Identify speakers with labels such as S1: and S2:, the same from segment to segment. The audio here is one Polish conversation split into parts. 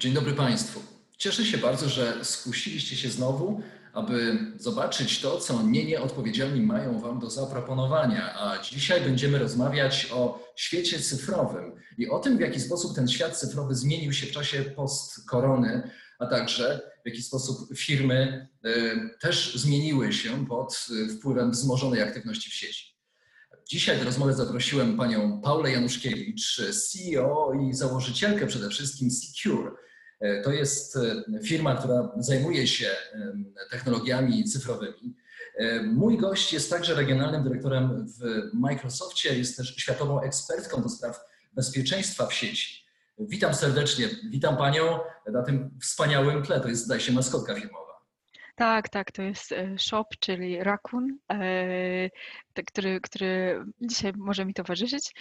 S1: Dzień dobry Państwu. Cieszę się bardzo, że skusiliście się znowu, aby zobaczyć to, co nie nieodpowiedzialni mają Wam do zaproponowania. A dzisiaj będziemy rozmawiać o świecie cyfrowym i o tym, w jaki sposób ten świat cyfrowy zmienił się w czasie post-korony, a także w jaki sposób firmy y, też zmieniły się pod wpływem wzmożonej aktywności w sieci. Dzisiaj do rozmowy zaprosiłem panią Paulę Januszkiewicz, CEO i założycielkę przede wszystkim Secure to jest e, firma, która zajmuje się technologiami cyfrowymi. E, mój gość jest także regionalnym dyrektorem w Microsoftie, jest też światową ekspertką do spraw bezpieczeństwa w sieci. Witam serdecznie, witam Panią na tym wspaniałym tle, to jest zdaje się maskotka firmowa.
S2: Tak, tak, to jest e, shop, czyli e, który, który dzisiaj może mi towarzyszyć,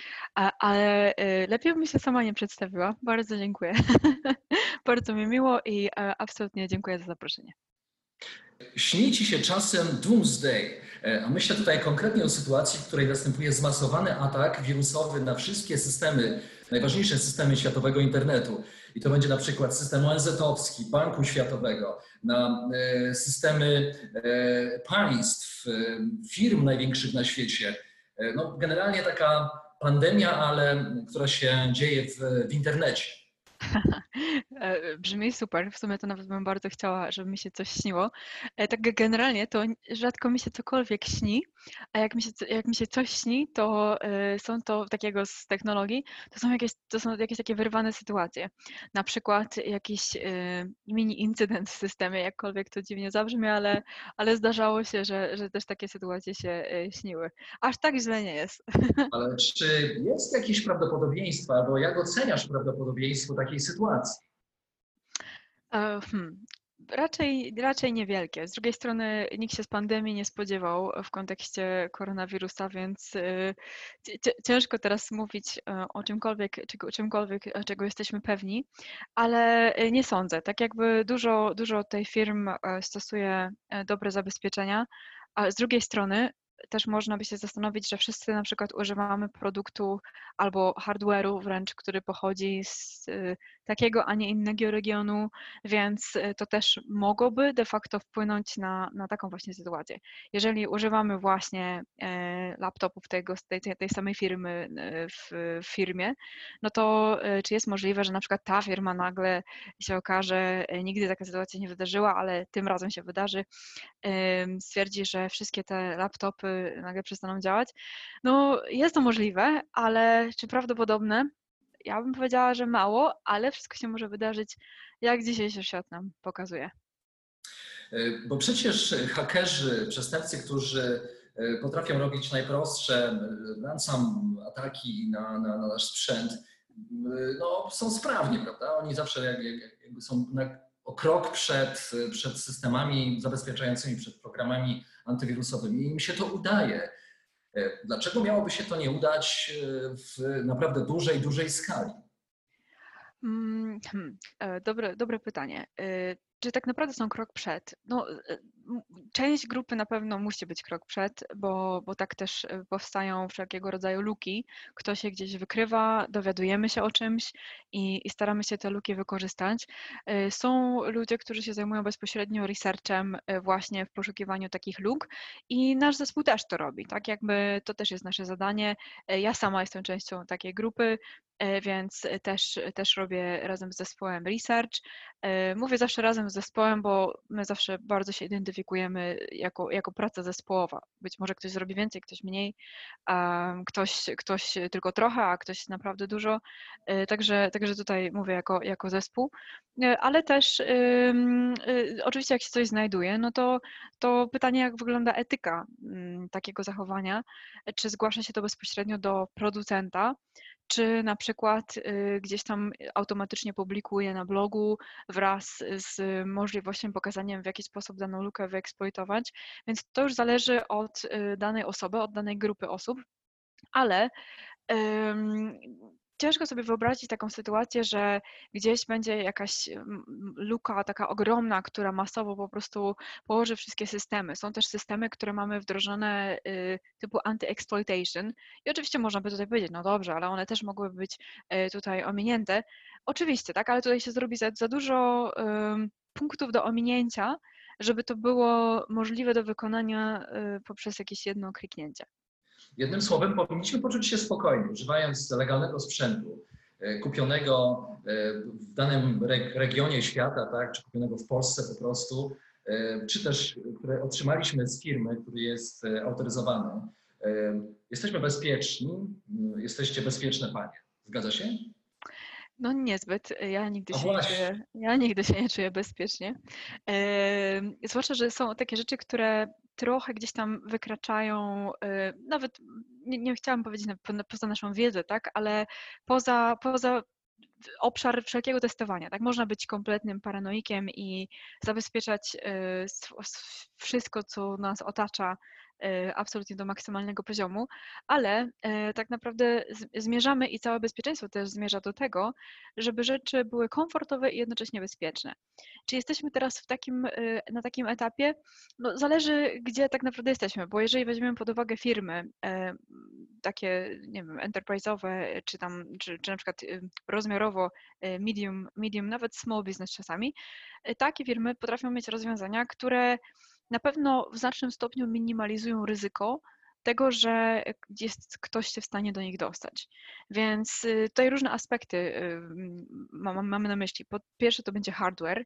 S2: ale e, lepiej bym się sama nie przedstawiła. Bardzo dziękuję. Bardzo mi miło i absolutnie dziękuję za zaproszenie.
S1: Śni ci się czasem doomsday, a myślę tutaj konkretnie o sytuacji, w której następuje zmasowany atak wirusowy na wszystkie systemy, najważniejsze systemy światowego internetu. I to będzie na przykład system ONZ-owski, Banku Światowego, na e, systemy e, państw, e, firm największych na świecie. No, generalnie taka pandemia, ale która się dzieje w, w internecie.
S2: E, brzmi super. W sumie to nawet bym bardzo chciała, żeby mi się coś śniło. E, tak generalnie to rzadko mi się cokolwiek śni, a jak mi się, jak mi się coś śni, to e, są to takiego z technologii, to są jakieś, to są jakieś takie wyrwane sytuacje. Na przykład jakiś mini incydent w systemie, jakkolwiek to dziwnie zabrzmi, ale, ale zdarzało się, że, że też takie sytuacje się śniły. Aż tak źle nie jest.
S1: Ale czy jest jakieś prawdopodobieństwo, albo jak oceniasz prawdopodobieństwo takiej sytuacji?
S2: E, hmm. Raczej, raczej niewielkie. Z drugiej strony nikt się z pandemii nie spodziewał w kontekście koronawirusa, więc e, ciężko teraz mówić e, o czymkolwiek, czymkolwiek, czego jesteśmy pewni, ale nie sądzę. Tak jakby dużo, dużo tej firm stosuje dobre zabezpieczenia, a z drugiej strony też można by się zastanowić, że wszyscy na przykład używamy produktu albo hardware'u wręcz, który pochodzi z y, takiego, a nie innego regionu, więc y, to też mogłoby de facto wpłynąć na, na taką właśnie sytuację. Jeżeli używamy właśnie e, laptopów tego, tej, tej samej firmy e, w, firmie, no to e, czy jest możliwe, że na przykład ta firma nagle się okaże, nigdy taka sytuacja nie wydarzyła, ale tym razem się wydarzy, stwierdzi, że wszystkie te laptopy nagle przestaną działać? No jest to możliwe, ale czy prawdopodobne? ja bym powiedziała, że mało, ale wszystko się może wydarzyć, jak dzisiejszy świat nam pokazuje.
S1: E, bo przecież hakerzy, przestępcy, którzy e, potrafią robić najprostsze e, ransom ataki na, na, na nasz sprzęt, no, są sprawni, prawda? Oni zawsze jakby są na, o krok przed, przed systemami zabezpieczającymi, przed programami antywirusowymi. I im się to udaje. E, dlaczego miałoby się to nie udać e, w naprawdę dużej, dużej skali?
S2: Mm, hmm, e, dobre, dobre pytanie. Czy tak naprawdę są krok przed? No, część grupy na pewno musi być krok przed, bo, bo tak też e, powstają wszelkiego rodzaju luki. Ktoś się gdzieś wykrywa, dowiadujemy się o czymś i, i, staramy się te luki wykorzystać. E, są ludzie, którzy się zajmują bezpośrednio researchem e, właśnie w poszukiwaniu takich luk i nasz zespół też to robi. Tak jakby to też jest nasze zadanie. Ja sama jestem częścią takiej grupy. E, więc też, też robię razem z zespołem research. E, mówię zawsze razem z zespołem, bo my zawsze bardzo się identyfikujemy jako, jako praca zespołowa. Być może ktoś zrobi więcej, ktoś mniej, ktoś, ktoś tylko trochę, a ktoś naprawdę dużo. E, także, także tutaj mówię jako, jako zespół. Ale też oczywiście jak się coś znajduje, no to, to pytanie, jak wygląda etyka mm, takiego zachowania, czy zgłasza się to bezpośrednio do producenta, czy na przykład y, gdzieś tam automatycznie publikuje na blogu wraz z możliwością pokazania, w jaki sposób daną lukę wyeksploitować. Więc to już zależy od y, danej osoby, od danej grupy osób, ale ciężko sobie wyobrazić taką sytuację, że gdzieś będzie jakaś luka taka ogromna, która masowo po prostu położy wszystkie systemy. Są też systemy, które mamy wdrożone y, typu anti-exploitation i oczywiście można by tutaj powiedzieć, no dobrze, ale one też mogłyby być y, tutaj ominięte. Oczywiście, tak, ale tutaj się zrobi za, za dużo punktów do ominięcia, żeby to było możliwe do wykonania y, poprzez jakieś jedno kliknięcie.
S1: Jednym słowem, powinniśmy poczuć się spokojni, używając legalnego sprzętu, e, kupionego e, w danym regionie świata, tak, czy kupionego w Polsce po prostu, e, czy też które otrzymaliśmy z firmy, który jest autoryzowany. Jesteśmy bezpieczni, jesteście bezpieczne panie. Zgadza się?
S2: No niezbyt. Ja nigdy, się nie czuję, ja nigdy się nie czuję bezpiecznie. zwłaszcza, że są takie rzeczy, które trochę gdzieś tam wykraczają, y, nawet nie, nie chciałam powiedzieć na, poza naszą wiedzę, tak, ale poza, poza obszar wszelkiego testowania. Tak, można być kompletnym paranoikiem i zabezpieczać y, wszystko, co nas otacza absolutnie do maksymalnego poziomu, ale e, tak naprawdę zmierzamy i całe bezpieczeństwo też zmierza do tego, żeby rzeczy były komfortowe i jednocześnie bezpieczne. Czy jesteśmy teraz w takim, e, na takim etapie? No, zależy, gdzie tak naprawdę jesteśmy, bo jeżeli weźmiemy pod uwagę firmy takie, nie wiem, enterprise'owe, czy tam, czy, czy na przykład rozmiarowo medium, medium, nawet small business czasami, takie firmy potrafią mieć rozwiązania, które na pewno w znacznym stopniu minimalizują ryzyko tego, że jest ktoś się w stanie do nich dostać. Więc y, tutaj różne aspekty y, mamy na myśli. Po pierwsze to będzie hardware,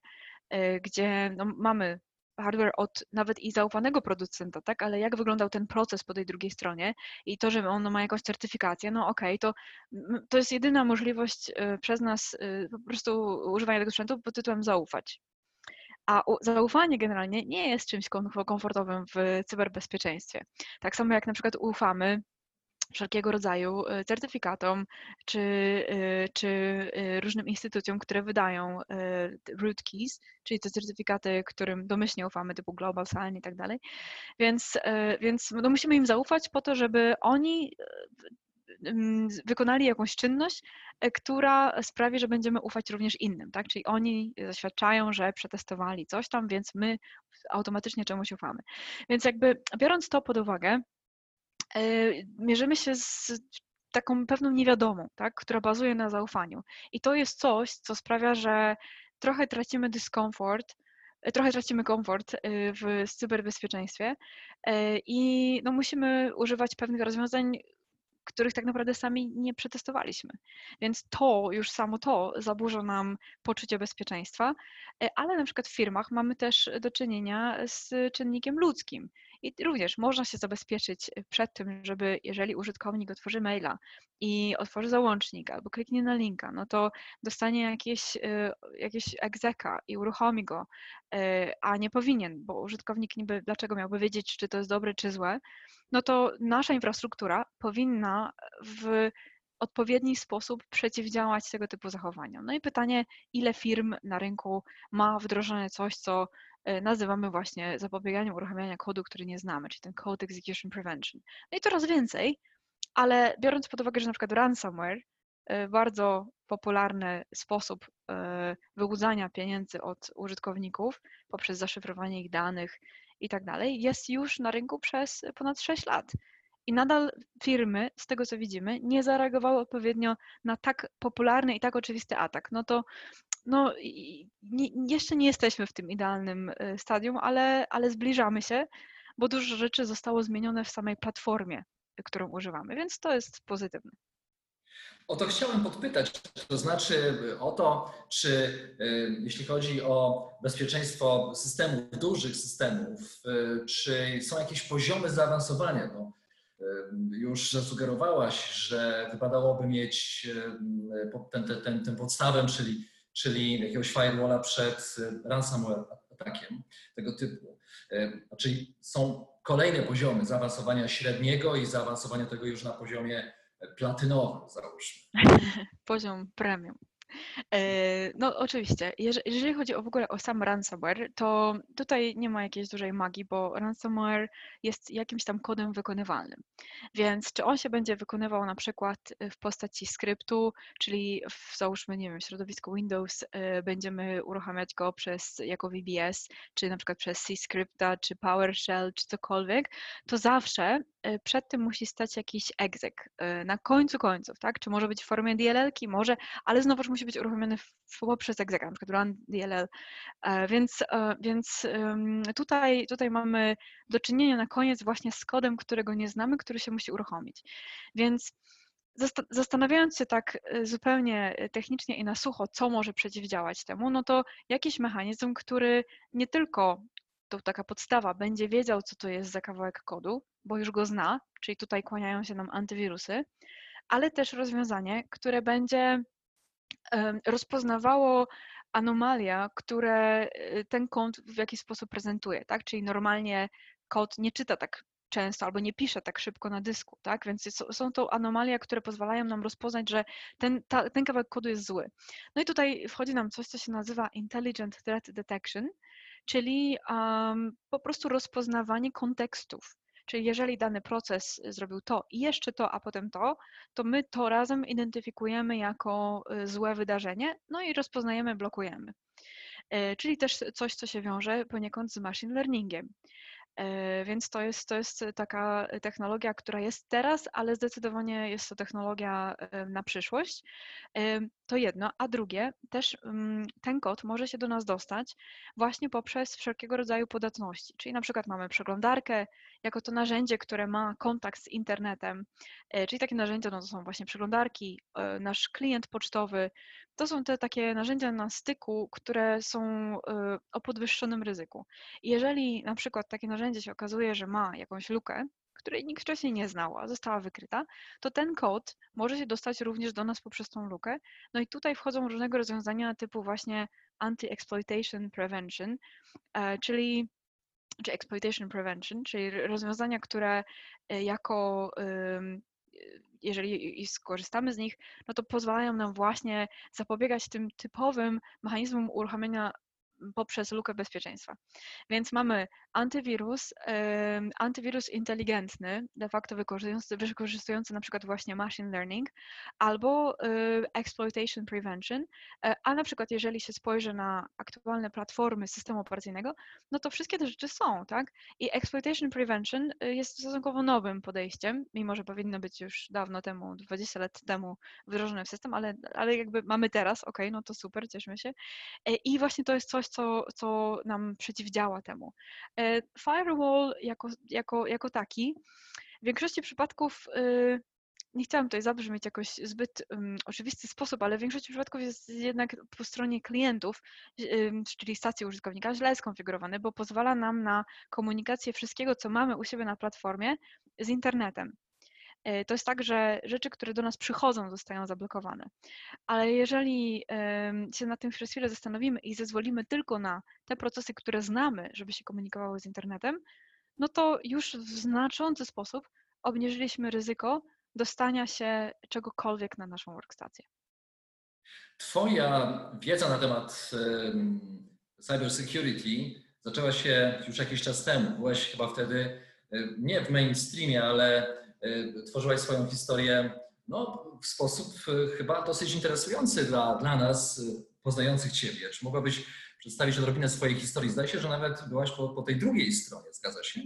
S2: y, gdzie no mamy hardware od nawet i zaufanego producenta, tak, ale jak wyglądał ten proces po tej drugiej stronie i to, że ono ma jakąś certyfikację, no okej, okay, to, to jest jedyna możliwość przez nas po prostu używania tego sprzętu pod tytułem zaufać. A zaufanie generalnie nie jest czymś komfortowym w cyberbezpieczeństwie. Tak samo jak na przykład ufamy wszelkiego rodzaju y, certyfikatom czy, y, czy y, różnym instytucjom, które wydają root keys, czyli te certyfikaty, którym domyślnie ufamy, typu Global Sign i tak dalej. Więc, więc no musimy im zaufać po to, żeby oni wykonali jakąś czynność, e, która sprawi, że będziemy ufać również innym, tak? Czyli oni zaświadczają, że przetestowali coś tam, więc my automatycznie czemuś ufamy. Więc jakby biorąc to pod uwagę, e, mierzymy się z taką pewną niewiadomą, tak? która bazuje na zaufaniu. I to jest coś, co sprawia, że trochę tracimy dyskomfort, e, trochę tracimy komfort w cyberbezpieczeństwie i no, musimy używać pewnych rozwiązań, których tak naprawdę sami nie przetestowaliśmy. Więc to, już samo to zaburza nam poczucie bezpieczeństwa, e, ale na przykład w firmach mamy też do czynienia z czynnikiem ludzkim. I również można się zabezpieczyć przed tym, żeby jeżeli użytkownik otworzy maila i otworzy załącznik albo kliknie na linka, no to dostanie jakieś, e, jakieś egzeka i uruchomi go, e, a nie powinien, bo użytkownik niby dlaczego miałby wiedzieć, czy to jest dobre, czy złe, no to nasza infrastruktura powinna w odpowiedni sposób przeciwdziałać tego typu zachowaniom. No i pytanie, ile firm na rynku ma wdrożone coś, co e, nazywamy właśnie zapobieganiem uruchamiania kodu, który nie znamy, czyli ten Code Execution Prevention. No i coraz więcej, ale biorąc pod uwagę, że na przykład ransomware, e, bardzo popularny sposób e, wyłudzania pieniędzy od użytkowników poprzez zaszyfrowanie ich danych i tak dalej, jest już na rynku przez ponad 6 lat. I nadal firmy, z tego co widzimy, nie zareagowały odpowiednio na tak popularny i tak oczywisty atak. No to no, nie, jeszcze nie jesteśmy w tym idealnym e, stadium, ale, ale zbliżamy się, bo dużo rzeczy zostało zmienione w samej platformie, którą używamy, więc to jest pozytywne.
S1: O to chciałem podpytać, to znaczy o to, czy y, jeśli chodzi o bezpieczeństwo systemów, dużych systemów, y, czy są jakieś poziomy zaawansowania? No, y, już zasugerowałaś, że wypadałoby mieć ten podstawę, czyli, czyli jakiegoś firewalla przed ransomware atakiem tego typu. Czyli są kolejne poziomy zaawansowania średniego i zaawansowania tego już na poziomie platynowym, załóżmy.
S2: Poziom premium. E, no oczywiście, jeżeli chodzi o w ogóle o sam ransomware, to tutaj nie ma jakiejś dużej magii, bo ransomware jest jakimś tam kodem wykonywalnym. Więc czy on się będzie wykonywał na przykład w postaci skryptu, czyli w załóżmy, nie wiem, środowisku Windows e, będziemy uruchamiać go przez jako VBS, czy na przykład przez C-Scripta, czy PowerShell, czy cokolwiek, to zawsze e, przed tym musi stać jakiś exec na końcu końców, tak? Czy może być w formie DLL-ki? Może, ale znowuż musi być uruchomiony poprzez exec, na przykład run DLL. E, więc, e, więc tutaj, tutaj mamy do czynienia na koniec właśnie z kodem, którego nie znamy, który się musi uruchomić. Więc zastanawiając się tak e, zupełnie technicznie i na sucho, co może przeciwdziałać temu, no to jakiś mechanizm, który nie tylko to taka podstawa, będzie wiedział, co to jest za kawałek kodu, bo już go zna, czyli tutaj kłaniają się nam antywirusy, ale też rozwiązanie, które będzie rozpoznawało anomalia, które y, ten kod w jakiś sposób prezentuje, tak? Czyli normalnie kod nie czyta tak często albo nie pisze tak szybko na dysku, tak? Więc są to anomalia, które pozwalają nam rozpoznać, że ten, ta, ten kawałek kodu jest zły. No i tutaj wchodzi nam coś, co się nazywa Intelligent Threat Detection, czyli um, po prostu rozpoznawanie kontekstów. Czyli jeżeli dany proces zrobił to i jeszcze to, a potem to, to my to razem identyfikujemy jako y, złe wydarzenie, no i rozpoznajemy, blokujemy. E, czyli też coś, co się wiąże poniekąd z machine learningiem. E, więc to jest, to jest taka technologia, która jest teraz, ale zdecydowanie jest to technologia na przyszłość. E, to jedno, a drugie, też mm, ten kod może się do nas dostać właśnie poprzez wszelkiego rodzaju podatności. Czyli na przykład mamy przeglądarkę jako to narzędzie, które ma kontakt z internetem, czyli takie narzędzia no to są właśnie przeglądarki, nasz klient pocztowy, to są te takie narzędzia na styku, które są o podwyższonym ryzyku. jeżeli na przykład takie narzędzie się okazuje, że ma jakąś lukę, której nikt wcześniej nie znał, a została wykryta, to ten kod może się dostać również do nas poprzez tą lukę. No i tutaj wchodzą różnego rozwiązania typu właśnie anti-exploitation prevention, e, czyli czy exploitation prevention, czyli rozwiązania, które e, jako jeżeli skorzystamy z nich, no to pozwalają nam właśnie zapobiegać tym typowym mechanizmom uruchamiania poprzez lukę bezpieczeństwa. Więc mamy antywirus, antywirus inteligentny, de facto wykorzystujący, wykorzystujący na przykład właśnie machine learning, albo y, exploitation prevention, e, a na przykład jeżeli się spojrzy na aktualne platformy systemu operacyjnego, no to wszystkie te rzeczy są, tak? I exploitation prevention y, jest stosunkowo nowym podejściem, mimo że powinno być już dawno temu, 20 lat temu wdrożone w system, ale, ale jakby mamy teraz, ok, no to super, cieszmy się. E, I właśnie to jest coś, co, co nam przeciwdziała temu. E, firewall jako, jako, jako taki w większości przypadków y, nie chciałam tutaj zabrzmieć jakoś zbyt um, oczywisty sposób, ale w większości przypadków jest jednak po stronie klientów, um, czyli stacji użytkownika, źle skonfigurowany, bo pozwala nam na komunikację wszystkiego, co mamy u siebie na platformie z internetem. E, to jest tak, że rzeczy, które do nas przychodzą, zostają zablokowane. Ale jeżeli się nad tym przez chwilę zastanowimy i zezwolimy tylko na te procesy, które znamy, żeby się komunikowały z internetem, no to już w znaczący sposób obniżyliśmy ryzyko dostania się czegokolwiek na naszą workstację.
S1: Twoja wiedza na temat cybersecurity zaczęła się już jakiś czas temu. Byłaś chyba wtedy nie w mainstreamie, ale Y, tworzyłaś swoją historię no, w sposób y, chyba dosyć interesujący dla, dla nas, y, poznających Ciebie. Czy mogłabyś przedstawić odrobinę swojej historii? Zdaje się, że nawet byłaś po, po tej drugiej stronie, zgadza się?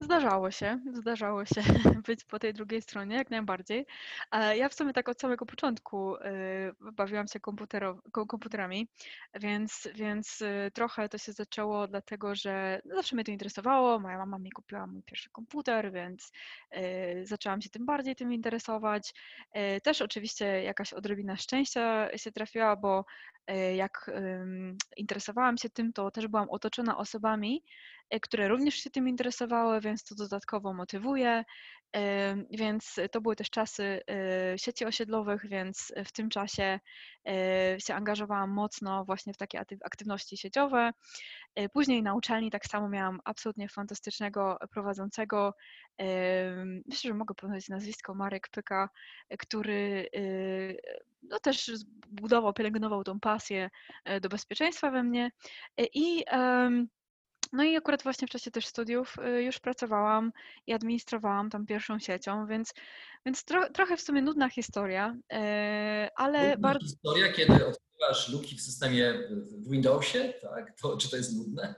S2: Zdarzało się, zdarzało się być po tej drugiej stronie, jak najbardziej. Ja w sumie tak od samego początku y, bawiłam się komputerami, więc, więc y, trochę to się zaczęło dlatego, że zawsze mnie to interesowało. Moja mama mi kupiła mój pierwszy komputer, więc y, zaczęłam się tym bardziej tym interesować. Też oczywiście jakaś odrobina szczęścia się trafiła, bo jak interesowałam się tym, to też byłam otoczona osobami, które również się tym interesowały, więc to dodatkowo motywuje. Em, Więc to były też czasy e, sieci osiedlowych, więc w tym czasie się angażowałam mocno właśnie w takie aktywności sieciowe. Później na uczelni tak samo miałam absolutnie fantastycznego prowadzącego. Myślę, że mogę powiedzieć nazwisko Marek Pyka, który no też budował, pielęgnował tą pasję do bezpieczeństwa we mnie. I no i akurat właśnie w czasie też studiów y, już pracowałam i administrowałam tam pierwszą siecią, więc, więc tro, trochę w sumie nudna historia, e, ale
S1: Nudna
S2: bardzo.
S1: historia, kiedy odkrywasz luki w systemie w Windowsie, tak? To, czy to jest nudne?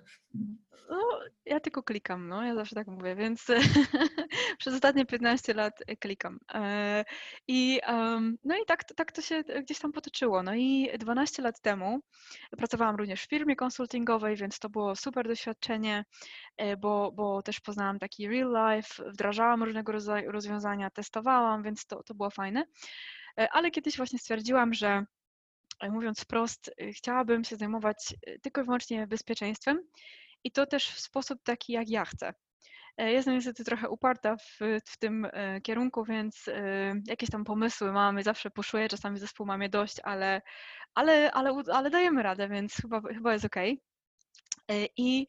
S2: No, ja tylko klikam, no, ja zawsze tak mówię, więc przez ostatnie 15 lat klikam. E, I, no i tak, tak to się gdzieś tam potoczyło. No i 12 lat temu pracowałam również w firmie konsultingowej, więc to było super doświadczenie, e, bo, bo też poznałam taki real life, wdrażałam różnego rodzaju rozwiązania, testowałam, więc to, to było fajne. E, Ale kiedyś właśnie stwierdziłam, że e, mówiąc wprost, e, chciałabym się zajmować e, tylko i wyłącznie bezpieczeństwem i to też w sposób taki, jak ja chcę. E, Jestem niestety trochę uparta w, w tym e, kierunku, więc e, jakieś tam pomysły mamy, zawsze puszuję, czasami zespół ma mnie dość, ale, ale, ale, ale dajemy radę, więc chyba, chyba jest okej. E, I,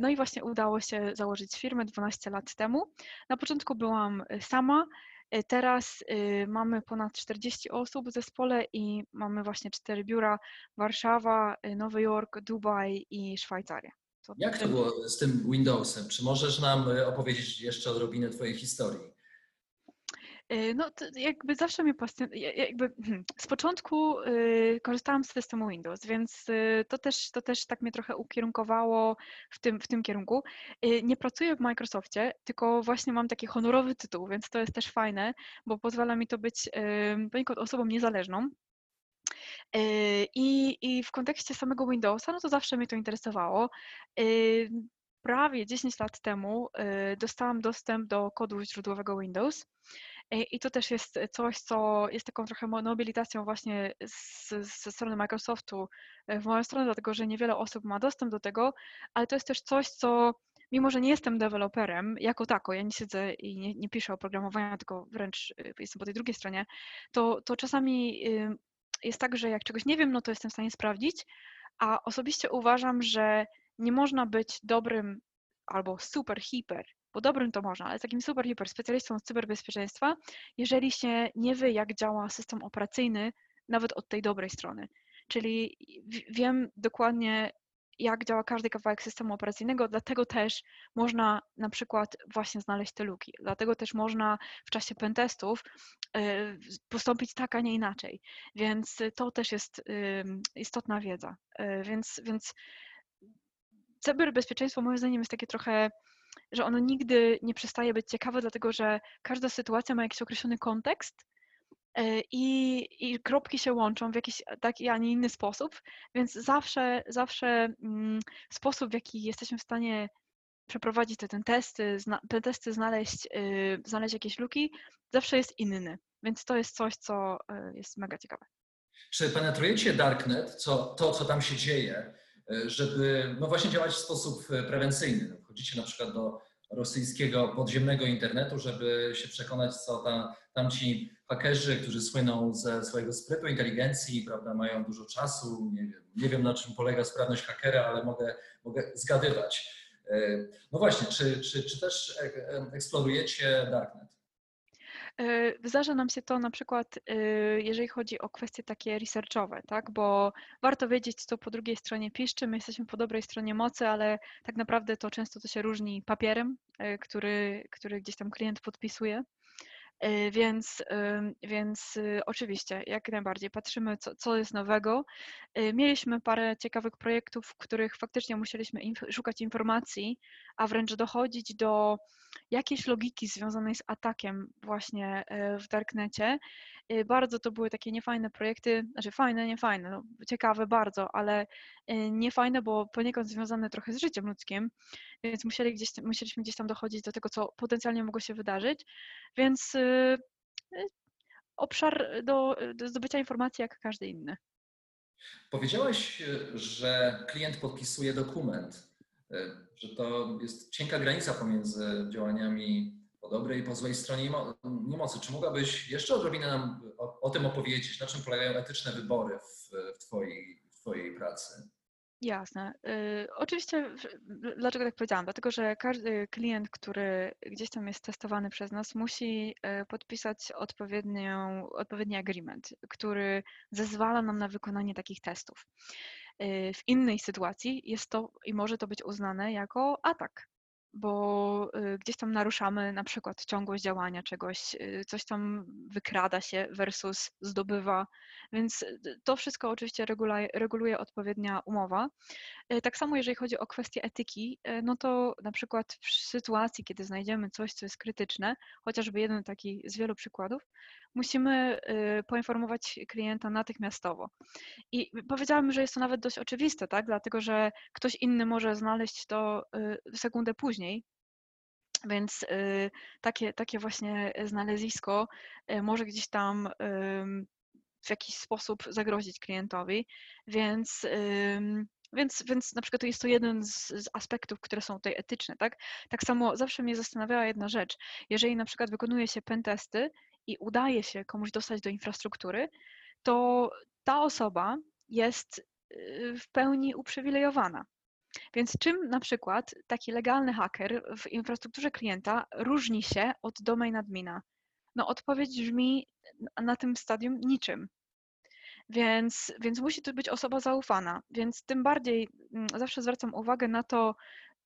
S2: no i właśnie udało się założyć firmę 12 lat temu. Na początku byłam sama, teraz mamy ponad 40 osób w zespole i mamy właśnie cztery biura: Warszawa, Nowy Jork, Dubaj i Szwajcaria. To
S1: Jak to było z tym Windowsem? Czy możesz nam y, opowiedzieć jeszcze odrobinę Twojej historii?
S2: Y, No, to jakby zawsze mnie pasjonuje, jakby hmm, z początku y, korzystałam z systemu Windows, więc y, to też, to też tak mnie trochę ukierunkowało w tym, w tym kierunku. Y, Nie pracuję w Microsoftie, tylko właśnie mam taki honorowy tytuł, więc to jest też fajne, bo pozwala mi to być poniekąd osobą niezależną. Y, I, I w kontekście samego Windowsa, no to zawsze mnie to interesowało. Y, Prawie 10 lat temu y, dostałam dostęp do kodu źródłowego Windows. I to też jest coś, co jest taką trochę nobilitacją właśnie ze strony Microsoftu w moją stronę, dlatego że niewiele osób ma dostęp do tego, ale to jest też coś, co mimo, że nie jestem deweloperem jako tako, ja nie siedzę i nie, nie piszę oprogramowania, tylko wręcz jestem po tej drugiej stronie, to, to czasami jest tak, że jak czegoś nie wiem, no to jestem w stanie sprawdzić, a osobiście uważam, że nie można być dobrym albo super, hiper, bo dobrym to można, ale takim super, hiper specjalistą z cyberbezpieczeństwa, jeżeli się nie wie, jak działa system operacyjny, nawet od tej dobrej strony. Czyli wiem dokładnie, jak działa każdy kawałek systemu operacyjnego, dlatego też można na przykład właśnie znaleźć te luki. Dlatego też można w czasie pentestów y, postąpić tak, a nie inaczej. Więc to też jest istotna wiedza. Y, Więc, więc cyberbezpieczeństwo moim zdaniem jest takie trochę, że ono nigdy nie przestaje być ciekawe, dlatego że każda sytuacja ma jakiś określony kontekst i, i kropki się łączą w jakiś taki, a nie inny sposób, więc zawsze, zawsze mm, sposób, w jaki jesteśmy w stanie przeprowadzić te, testy, zna, te testy znaleźć, y, znaleźć jakieś luki, zawsze jest inny. Więc to jest coś, co y, jest mega ciekawe.
S1: Czy penetrujecie Darknet, co, to, co tam się dzieje, żeby no właśnie działać w sposób prewencyjny? Wchodzicie na przykład do rosyjskiego podziemnego internetu, żeby się przekonać, co tam, tamci hakerzy, którzy słyną ze swojego sprytu, inteligencji, prawda, mają dużo czasu. Nie wiem, nie wiem na czym polega sprawność hakera, ale mogę, mogę zgadywać. Y, No właśnie, czy, czy, czy też e- e- eksplorujecie Darknet?
S2: E, Zdarza nam się to na przykład, e, jeżeli chodzi o kwestie takie researchowe, tak? Bo warto wiedzieć, co po drugiej stronie piszczy. My jesteśmy po dobrej stronie mocy, ale tak naprawdę to często to się różni papierem, e, który, który gdzieś tam klient podpisuje. Więc, więc y, oczywiście, jak najbardziej patrzymy, co, co jest nowego. Mieliśmy parę ciekawych projektów, w których faktycznie musieliśmy szukać informacji, a wręcz dochodzić do jakiejś logiki związanej z atakiem właśnie w darknecie. Bardzo to były takie niefajne projekty, znaczy fajne, niefajne, no, ciekawe bardzo, ale niefajne, bo poniekąd związane trochę z życiem ludzkim, więc musieli gdzieś, musieliśmy gdzieś tam dochodzić do tego, co potencjalnie mogło się wydarzyć. Więc obszar do, do zdobycia informacji jak każdy inny.
S1: Powiedziałeś, że klient podpisuje dokument, że to jest cienka granica pomiędzy działaniami po dobrej i po złej stronie niemocy. Czy mogłabyś jeszcze odrobinę nam o, o tym opowiedzieć, na czym polegają etyczne wybory w, w, twojej, w twojej pracy?
S2: Jasne. Y, oczywiście, dlaczego tak powiedziałam? Dlatego, że każdy klient, który gdzieś tam jest testowany przez nas, musi y, podpisać odpowiednią, odpowiedni agreement, który zezwala nam na wykonanie takich testów. Y, w innej sytuacji jest to i może to być uznane jako atak bo y, gdzieś tam naruszamy na przykład ciągłość działania czegoś, y, coś tam wykrada się versus zdobywa, więc y, to wszystko oczywiście reguluje, odpowiednia umowa. Tak samo jeżeli chodzi o kwestie etyki, no to na przykład w sytuacji, kiedy znajdziemy coś, co jest krytyczne, chociażby jeden taki z wielu przykładów, musimy poinformować klienta natychmiastowo. I powiedziałabym, że jest to nawet dość oczywiste, tak? dlatego że ktoś inny może znaleźć to sekundę później, więc takie, takie właśnie znalezisko może gdzieś tam w jakiś sposób zagrozić klientowi, więc więc, więc na przykład jest to jeden z, z, aspektów, które są tutaj etyczne, tak? Tak samo zawsze mnie zastanawiała jedna rzecz. Jeżeli na przykład wykonuje się pentesty i udaje się komuś dostać do infrastruktury, to ta osoba jest y, w pełni uprzywilejowana. Więc czym na przykład taki legalny haker w infrastrukturze klienta różni się od domain admina? No odpowiedź brzmi na tym stadium niczym. Więc, więc musi to być osoba zaufana. Więc tym bardziej mm, zawsze zwracam uwagę na to,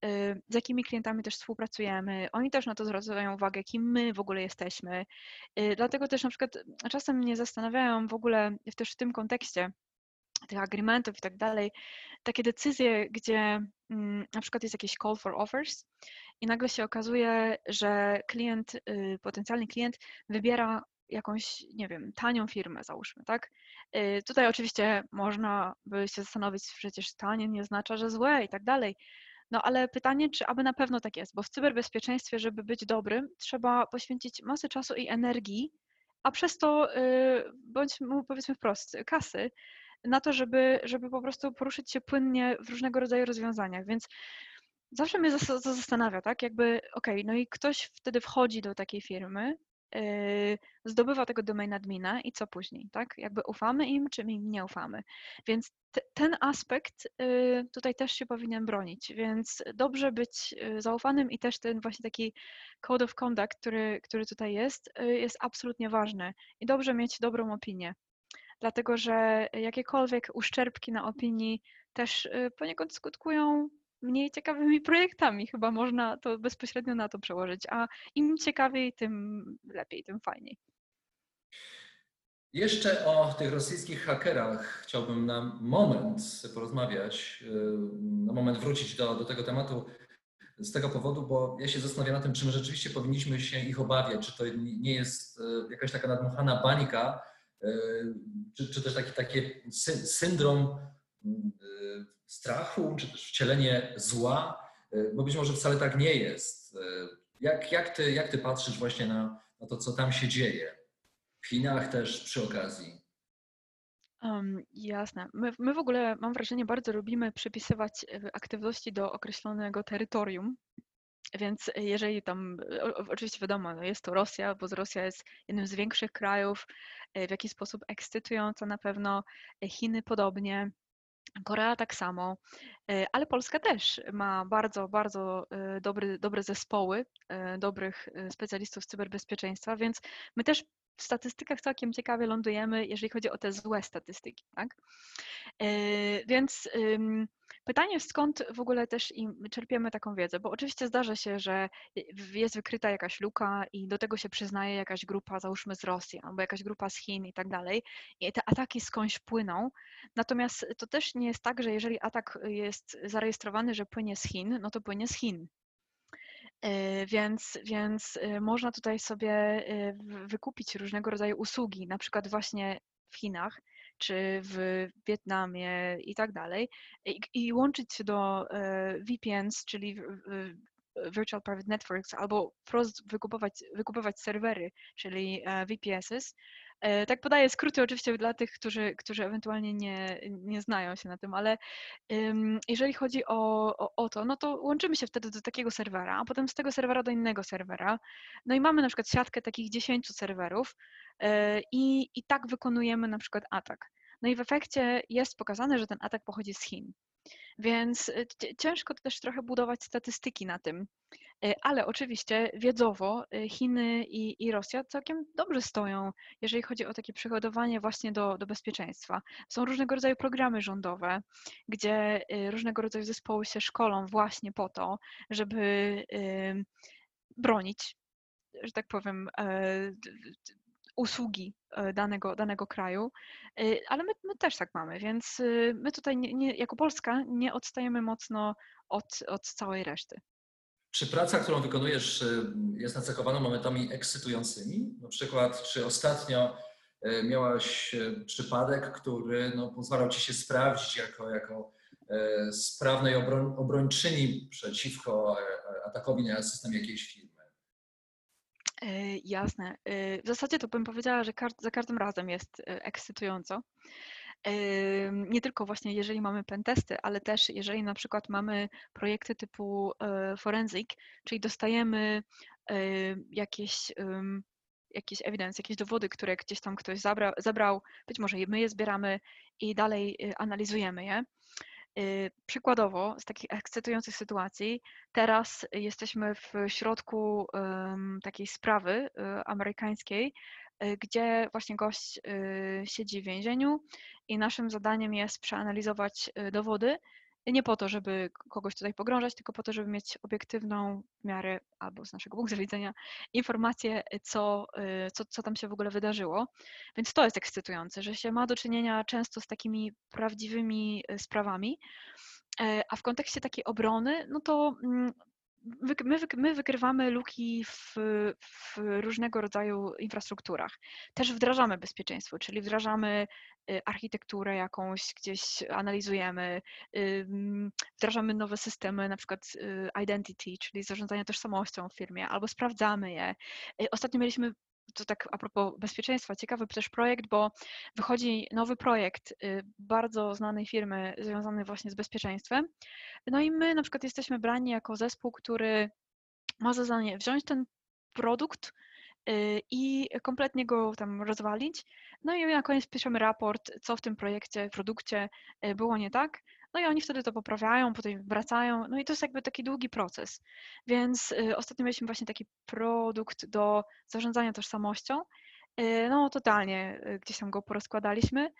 S2: y, z jakimi klientami też współpracujemy. Oni też na to zwracają uwagę, kim my w ogóle jesteśmy. Y, dlatego też na przykład czasem mnie zastanawiają w ogóle też w tym kontekście tych agreementów i tak dalej, takie decyzje, gdzie mm, na przykład jest jakiś call for offers i nagle się okazuje, że klient, y, potencjalny klient wybiera jakąś, nie wiem, tanią firmę, załóżmy, tak? Y, tutaj oczywiście można by się zastanowić, przecież tanie nie oznacza, że złe i tak dalej. No ale pytanie, czy aby na pewno tak jest, bo w cyberbezpieczeństwie, żeby być dobrym, trzeba poświęcić masę czasu i energii, a przez to, y, bądź powiedzmy wprost, kasy, na to, żeby, żeby po prostu poruszyć się płynnie w różnego rodzaju rozwiązaniach. Więc zawsze mnie to zastanawia, tak? Jakby, okej, okay, no i ktoś wtedy wchodzi do takiej firmy, Yy, zdobywa tego domain admina i co później, tak? Jakby ufamy im, czy im nie ufamy. Więc te, ten aspekt yy, tutaj też się powinien bronić, więc dobrze być yy, zaufanym i też ten właśnie taki code of conduct, który, który tutaj jest, jest absolutnie ważny i dobrze mieć dobrą opinię. Dlatego, że jakiekolwiek uszczerbki na opinii też poniekąd skutkują mniej ciekawymi projektami. Chyba można to bezpośrednio na to przełożyć, a im ciekawiej, tym lepiej, tym fajniej.
S1: Jeszcze o tych rosyjskich hakerach chciałbym na moment porozmawiać, y, na moment wrócić do, do tego tematu z tego powodu, bo ja się zastanawiam na tym, czy my rzeczywiście powinniśmy się ich obawiać, czy to nie jest y, jakaś taka nadmuchana bańka, y, czy, czy też taki, taki syndrom strachu, czy też wcielenie zła, y, bo być może wcale tak nie jest. Y, jak, jak, ty, jak ty patrzysz właśnie na, na to, co tam się dzieje? W Chinach też przy okazji.
S2: Um, jasne. My, my w ogóle, mam wrażenie, bardzo lubimy przypisywać aktywności do określonego terytorium. Więc jeżeli tam, oczywiście wiadomo, no jest to Rosja, bo Rosja jest jednym z większych krajów, w jaki sposób ekscytująca na pewno, Chiny podobnie, Korea tak samo, e, ale Polska też ma bardzo, bardzo e, dobry, dobre zespoły e, dobrych specjalistów z cyberbezpieczeństwa, więc my też w statystykach całkiem ciekawie lądujemy, jeżeli chodzi o te złe statystyki. Tak? Więc Pytanie, skąd w ogóle też im czerpiemy taką wiedzę, bo oczywiście zdarza się, że jest wykryta jakaś luka i do tego się przyznaje jakaś grupa, załóżmy z Rosji, albo jakaś grupa z Chin i tak dalej, i te ataki skądś płyną. Natomiast to też nie jest tak, że jeżeli atak jest zarejestrowany, że płynie z Chin, no to płynie z Chin. E, więc, więc e, można tutaj sobie e, wykupić różnego rodzaju usługi, na przykład właśnie w Chinach czy w Wietnamie i tak dalej, i, i łączyć się do VPNs, czyli Virtual Private Networks, albo wprost wykupować, wykupować serwery, czyli VPSs, E, tak podaję skróty oczywiście dla tych, którzy, którzy ewentualnie nie, nie znają się na tym, ale jeżeli chodzi o, o, o, to, no to łączymy się wtedy do takiego serwera, a potem z tego serwera do innego serwera. No i mamy na przykład siatkę takich 10 serwerów e, i, i tak wykonujemy na przykład atak. No i w efekcie jest pokazane, że ten atak pochodzi z Chin. Więc e, ciężko też trochę budować statystyki na tym. E, ale oczywiście wiedzowo e, Chiny i, i Rosja całkiem dobrze stoją, jeżeli chodzi o takie przygotowanie właśnie do, do bezpieczeństwa. Są różnego rodzaju programy rządowe, gdzie różnego rodzaju zespoły się szkolą właśnie po to, żeby bronić, że tak powiem, usługi danego, danego kraju, ale my, my też tak mamy, więc my tutaj nie, nie, jako Polska nie odstajemy mocno od, od całej reszty.
S1: Czy praca, którą wykonujesz, jest nacechowana momentami ekscytującymi? Na przykład, czy ostatnio miałaś przypadek, który no, pozwalał ci się sprawdzić jako, jako sprawnej obroń, obrończyni przeciwko atakowi na system jakiejś firmy?
S2: E, jasne. E, w zasadzie to bym powiedziała, że za każdym razem jest e, ekscytująco. Nie tylko właśnie jeżeli mamy pentesty, ale też jeżeli na przykład mamy projekty typu forensic, czyli dostajemy jakieś jakieś evidence, jakieś dowody, które gdzieś tam ktoś zabrał, zabrał, być może my je zbieramy i dalej analizujemy je. Y, przykładowo, z takich ekscytujących sytuacji, teraz jesteśmy w środku takiej sprawy y, amerykańskiej, y, gdzie właśnie gość siedzi w więzieniu i naszym zadaniem jest przeanalizować dowody nie po to, żeby kogoś tutaj pogrążać, tylko po to, żeby mieć obiektywną w miarę, albo z naszego punktu widzenia, informację, co, y, co, co tam się w ogóle wydarzyło. Więc to jest ekscytujące, że się ma do czynienia często z takimi prawdziwymi y, sprawami. E, a w kontekście takiej obrony, no to mm, my, my wykrywamy luki w, w, różnego rodzaju infrastrukturach. Też wdrażamy bezpieczeństwo, czyli wdrażamy y, architekturę jakąś, gdzieś analizujemy, wdrażamy nowe systemy, na przykład y, identity, czyli zarządzania tożsamością w firmie, albo sprawdzamy je. Y, ostatnio mieliśmy to tak a propos bezpieczeństwa, ciekawy też projekt, bo wychodzi nowy projekt y, bardzo znanej firmy związany właśnie z bezpieczeństwem. No i my na przykład jesteśmy brani jako zespół, który ma za zadanie wziąć ten produkt y, i kompletnie go tam rozwalić. No i na koniec piszemy raport, co w tym projekcie, produkcie y, było nie tak. No i oni wtedy to poprawiają, potem wracają, no i to jest jakby taki długi proces. Więc y, ostatnio mieliśmy właśnie taki produkt do zarządzania tożsamością. Y, no totalnie y, gdzieś tam go porozkładaliśmy.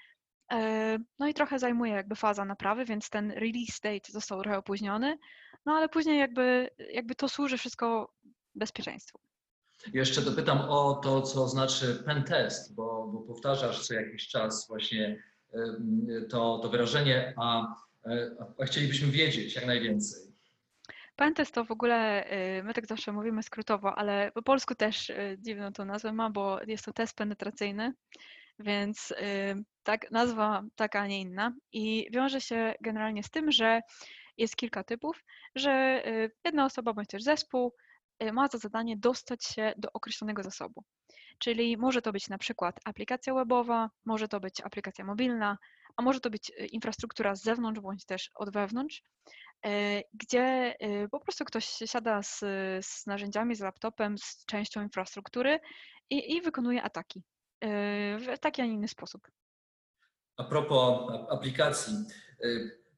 S2: No i trochę zajmuje jakby faza naprawy, więc ten release date został trochę opóźniony, no ale później jakby, jakby to służy wszystko bezpieczeństwu.
S1: Jeszcze dopytam o to, co znaczy pentest, bo, bo powtarzasz co jakiś czas właśnie to, to wyrażenie, a a chcielibyśmy wiedzieć jak najwięcej.
S2: Pentest to w ogóle, y, my tak zawsze mówimy skrótowo, ale po polsku też y, dziwną to nazwę ma, bo jest to test penetracyjny, więc y, tak, nazwa taka, a nie inna. I wiąże się generalnie z tym, że jest kilka typów, że jedna osoba bądź też zespół ma za zadanie dostać się do określonego zasobu. Czyli może to być na przykład aplikacja webowa, może to być aplikacja mobilna, a może to być y, infrastruktura z zewnątrz bądź też od wewnątrz, e, gdzie y, po prostu ktoś siada z, z narzędziami, z laptopem, z częścią infrastruktury i, i wykonuje ataki e, w taki, a nie inny sposób.
S1: A propos aplikacji,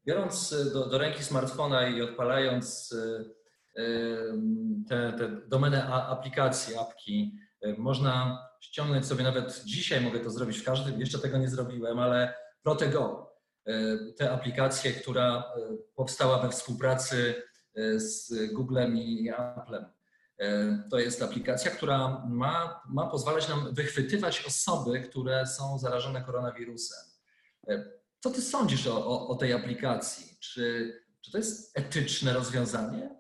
S1: biorąc do, do ręki smartfona i odpalając tę domenę aplikacji, apki, można ściągnąć sobie nawet dzisiaj, mogę to zrobić w każdym, jeszcze tego nie zrobiłem, ale ProteGo. tę aplikację, która powstała we współpracy z Googlem i Applem. To jest aplikacja, która ma, ma pozwalać nam wychwytywać osoby, które są zarażone koronawirusem. Co ty sądzisz o, o, o tej aplikacji? Czy, czy to jest etyczne rozwiązanie?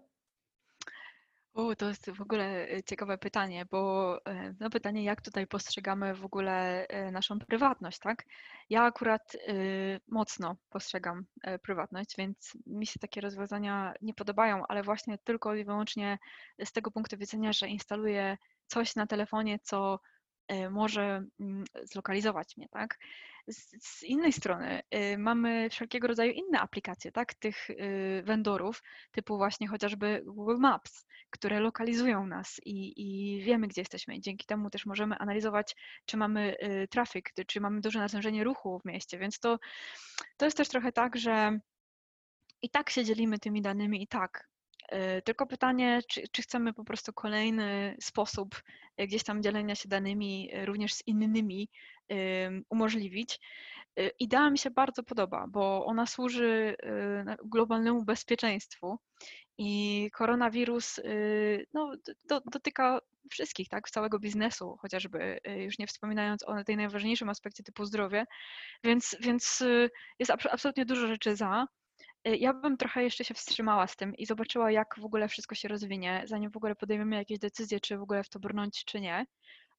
S2: U, to jest w ogóle e, ciekawe pytanie, bo e, no pytanie, jak tutaj postrzegamy w ogóle e, naszą prywatność, tak? Ja akurat y, mocno postrzegam prywatność, więc mi się takie rozwiązania nie podobają, ale właśnie tylko i wyłącznie z tego punktu widzenia, że instaluję coś na telefonie, co może mm, zlokalizować mnie, tak? Z, z innej strony y, mamy wszelkiego rodzaju inne aplikacje, tak, tych y, vendorów, typu właśnie chociażby Google Maps, które lokalizują nas i, i wiemy, gdzie jesteśmy. I dzięki temu też możemy analizować, czy mamy y, trafik, czy mamy duże natężenie ruchu w mieście. Więc to, to jest też trochę tak, że i tak się dzielimy tymi danymi, i tak. Tylko pytanie, czy, czy, chcemy po prostu kolejny sposób gdzieś tam dzielenia się danymi również z innymi umożliwić. Y, idea mi się bardzo podoba, bo ona służy y, globalnemu bezpieczeństwu i koronawirus y, no, do, dotyka wszystkich, tak, całego biznesu chociażby, już nie wspominając o tej najważniejszym aspekcie typu zdrowie, więc, więc jest absolutnie dużo rzeczy za. Ja bym trochę jeszcze się wstrzymała z tym i zobaczyła, jak w ogóle wszystko się rozwinie, zanim w ogóle podejmiemy jakieś decyzje, czy w ogóle w to brnąć, czy nie.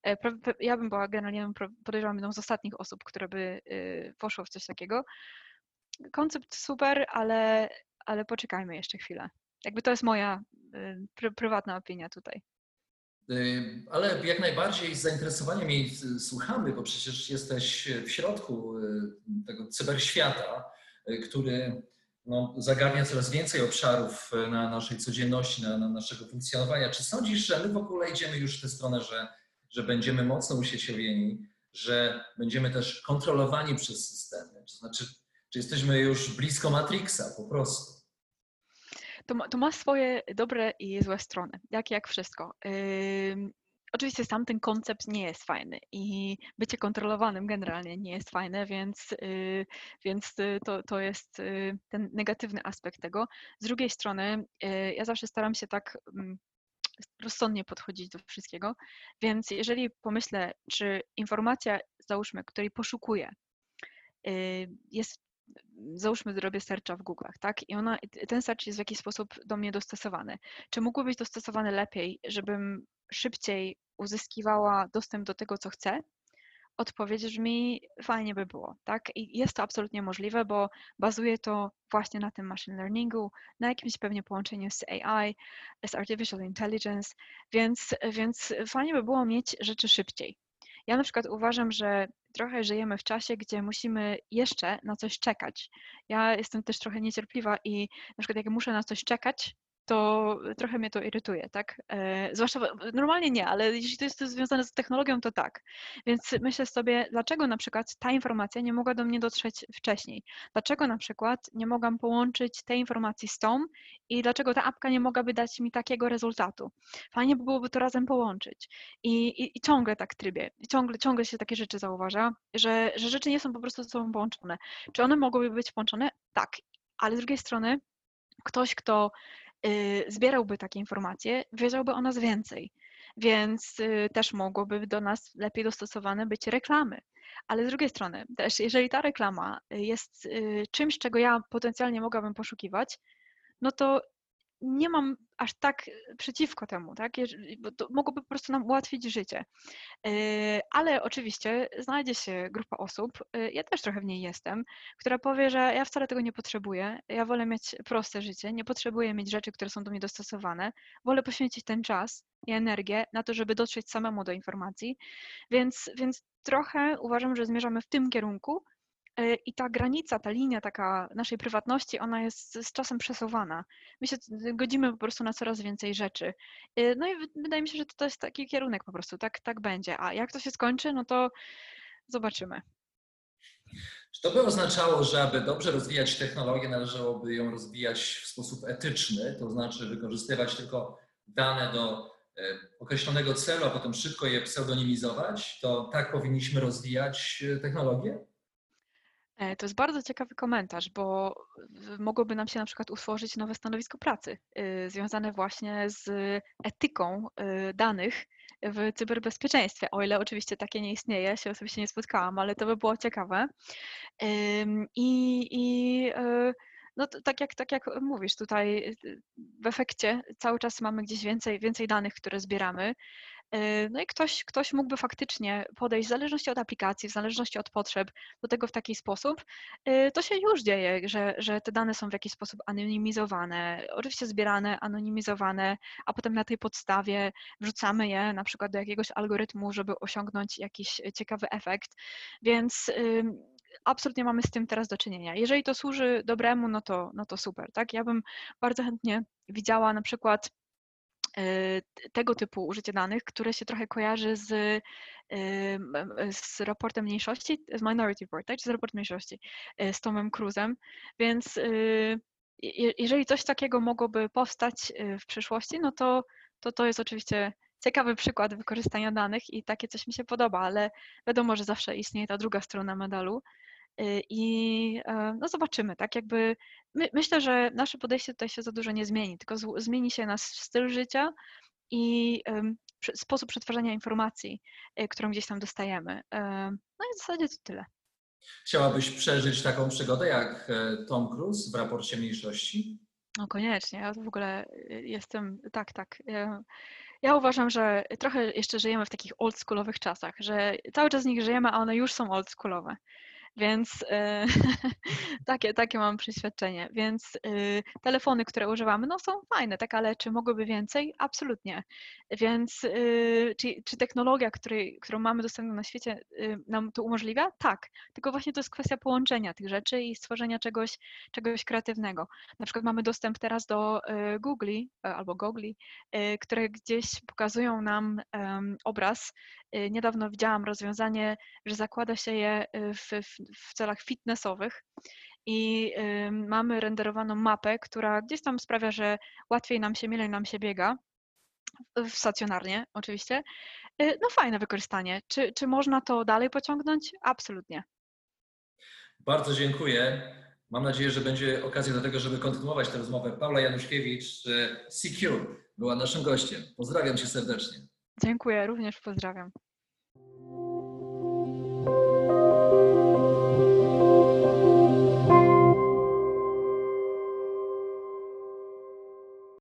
S2: E, ja bym była generalnie, podejrzewam, jedną z ostatnich osób, które by y, poszło w coś takiego. Koncept super, ale, ale poczekajmy jeszcze chwilę. Jakby to jest moja y, prywatna opinia tutaj.
S1: Y, ale jak najbardziej z zainteresowaniem jej słuchamy, bo przecież jesteś w środku tego cyberświata, który no, zagarnia coraz więcej obszarów na naszej codzienności, na, na naszego funkcjonowania. Czy sądzisz, że my w ogóle idziemy już w tę stronę, że że będziemy mocno usieciowieni, że będziemy też kontrolowani przez systemy. To znaczy, czy jesteśmy już blisko Matrixa po prostu.
S2: To ma, to ma swoje dobre i złe strony, jak jak wszystko. Yy, oczywiście sam ten koncept nie jest fajny i bycie kontrolowanym generalnie nie jest fajne, więc, yy, więc to, to jest yy, ten negatywny aspekt tego. Z drugiej strony, y, ja zawsze staram się tak mm, rozsądnie podchodzić do wszystkiego. Więc jeżeli pomyślę, czy informacja, załóżmy, której poszukuję, y, jest, załóżmy, zrobię searcha w Google'ach, tak? I ona, ten search jest w jakiś sposób do mnie dostosowany. Czy mógłby być dostosowany lepiej, żebym szybciej uzyskiwała dostęp do tego, co chcę, odpowiedź brzmi fajnie by było, tak? I jest to absolutnie możliwe, bo bazuje to właśnie na tym machine learningu, na jakimś pewnie połączeniu z AI, z artificial intelligence, więc, więc fajnie by było mieć rzeczy szybciej. Ja na przykład uważam, że trochę żyjemy w czasie, gdzie musimy jeszcze na coś czekać. Ja jestem też trochę niecierpliwa i na przykład jak muszę na coś czekać, to trochę mnie to irytuje, tak? E, zwłaszcza normalnie nie, ale jeśli to jest związane z technologią, to tak. Więc myślę sobie, dlaczego na przykład ta informacja nie mogła do mnie dotrzeć wcześniej? Dlaczego na przykład nie mogłam połączyć tej informacji z tą i dlaczego ta apka nie mogłaby dać mi takiego rezultatu? Fajnie by byłoby to razem połączyć. I, i, i ciągle tak trybie, ciągle, ciągle się takie rzeczy zauważa, że, że rzeczy nie są po prostu ze sobą połączone. Czy one mogłyby być połączone? Tak. Ale z drugiej strony, ktoś, kto zbierałby takie informacje, wiedziałby o nas więcej. Więc y, też mogłoby do nas lepiej dostosowane być reklamy. Ale z drugiej strony, też jeżeli ta reklama jest y, czymś, czego ja potencjalnie mogłabym poszukiwać, no to nie mam aż tak przeciwko temu, tak? Bo to mogłoby po prostu nam ułatwić życie. E, ale oczywiście znajdzie się grupa osób, e, ja też trochę w niej jestem, która powie, że ja wcale tego nie potrzebuję, ja wolę mieć proste życie, nie potrzebuję mieć rzeczy, które są do mnie dostosowane, wolę poświęcić ten czas i energię na to, żeby dotrzeć samemu do informacji, więc, więc trochę uważam, że zmierzamy w tym kierunku, E, I ta granica, ta linia taka naszej prywatności, ona jest z czasem przesuwana. My się godzimy po prostu na coraz więcej rzeczy. E, no i wydaje mi się, że to jest taki kierunek po prostu, tak, tak będzie. A jak to się skończy, no to zobaczymy.
S1: Czy to by oznaczało, że aby dobrze rozwijać technologię, należałoby ją rozwijać w sposób etyczny, to znaczy wykorzystywać tylko dane do e, określonego celu, a potem szybko je pseudonimizować? To tak powinniśmy rozwijać technologię?
S2: E, to jest bardzo ciekawy komentarz, bo mogłoby nam się na przykład utworzyć nowe stanowisko pracy y, związane właśnie z etyką y, danych w cyberbezpieczeństwie. O ile oczywiście takie nie istnieje, się osobiście nie spotkałam, ale to by było ciekawe. I, y, no, tak, jak, tak jak mówisz, tutaj w efekcie cały czas mamy gdzieś więcej, więcej danych, które zbieramy. Y, No i ktoś, ktoś mógłby faktycznie podejść, w zależności od aplikacji, w zależności od potrzeb, do tego w taki sposób. Y, To się już dzieje, że, że te dane są w jakiś sposób anonimizowane, oczywiście zbierane, anonimizowane, a potem na tej podstawie wrzucamy je na przykład do jakiegoś algorytmu, żeby osiągnąć jakiś ciekawy efekt. Więc absolutnie mamy z tym teraz do czynienia. Jeżeli to służy dobremu, no to, no to super. Tak? Ja bym bardzo chętnie widziała na przykład tego typu użycie danych, które się trochę kojarzy z, em, z raportem mniejszości, z Minority Report, tak? Czy z raport mniejszości, y, z Tomem Cruzem. Więc y, je- jeżeli coś takiego mogłoby powstać y, w przyszłości, no to to, to jest oczywiście ciekawy przykład wykorzystania danych i takie coś mi się podoba, ale wiadomo, że zawsze istnieje ta druga strona medalu. Y, I e, no zobaczymy, tak jakby my, myślę, że nasze podejście tutaj się za dużo nie zmieni, tylko z, zmieni się nasz styl życia i przy- sposób przetwarzania informacji, y, którą gdzieś tam dostajemy. Em, No i w zasadzie to tyle.
S1: Chciałabyś przeżyć taką przygodę jak e, Tom Cruise w raporcie mniejszości?
S2: No koniecznie, ja w ogóle y, jestem, tak, tak. Ja, uważam, że trochę jeszcze żyjemy w takich oldschoolowych czasach, że cały czas w nich żyjemy, a one już są oldschoolowe. Więc e, takie, takie mam przeświadczenie. Więc y, telefony, które używamy, no są fajne, tak, ale czy mogłyby więcej? Absolutnie. Więc y, czy, czy technologia, której, którą mamy dostępną na świecie, y, nam to umożliwia? Tak. Tylko właśnie to jest kwestia połączenia tych rzeczy i stworzenia czegoś, czegoś kreatywnego. Na przykład mamy dostęp teraz do y, Google albo Gogli, y, które gdzieś pokazują nam obraz. Y, Niedawno widziałam rozwiązanie, że zakłada się je y, w, w, w celach fitnessowych i mamy renderowaną mapę, która gdzieś tam sprawia, że łatwiej nam się, milej nam się biega, w- stacjonarnie oczywiście. Y, No fajne wykorzystanie. Czy, czy można to dalej pociągnąć? Absolutnie.
S1: Bardzo dziękuję. Mam nadzieję, że będzie okazja do tego, żeby kontynuować tę rozmowę. Paula Januszkiewicz, e, CQ, była naszym gościem. Pozdrawiam cię serdecznie.
S2: Dziękuję, również pozdrawiam.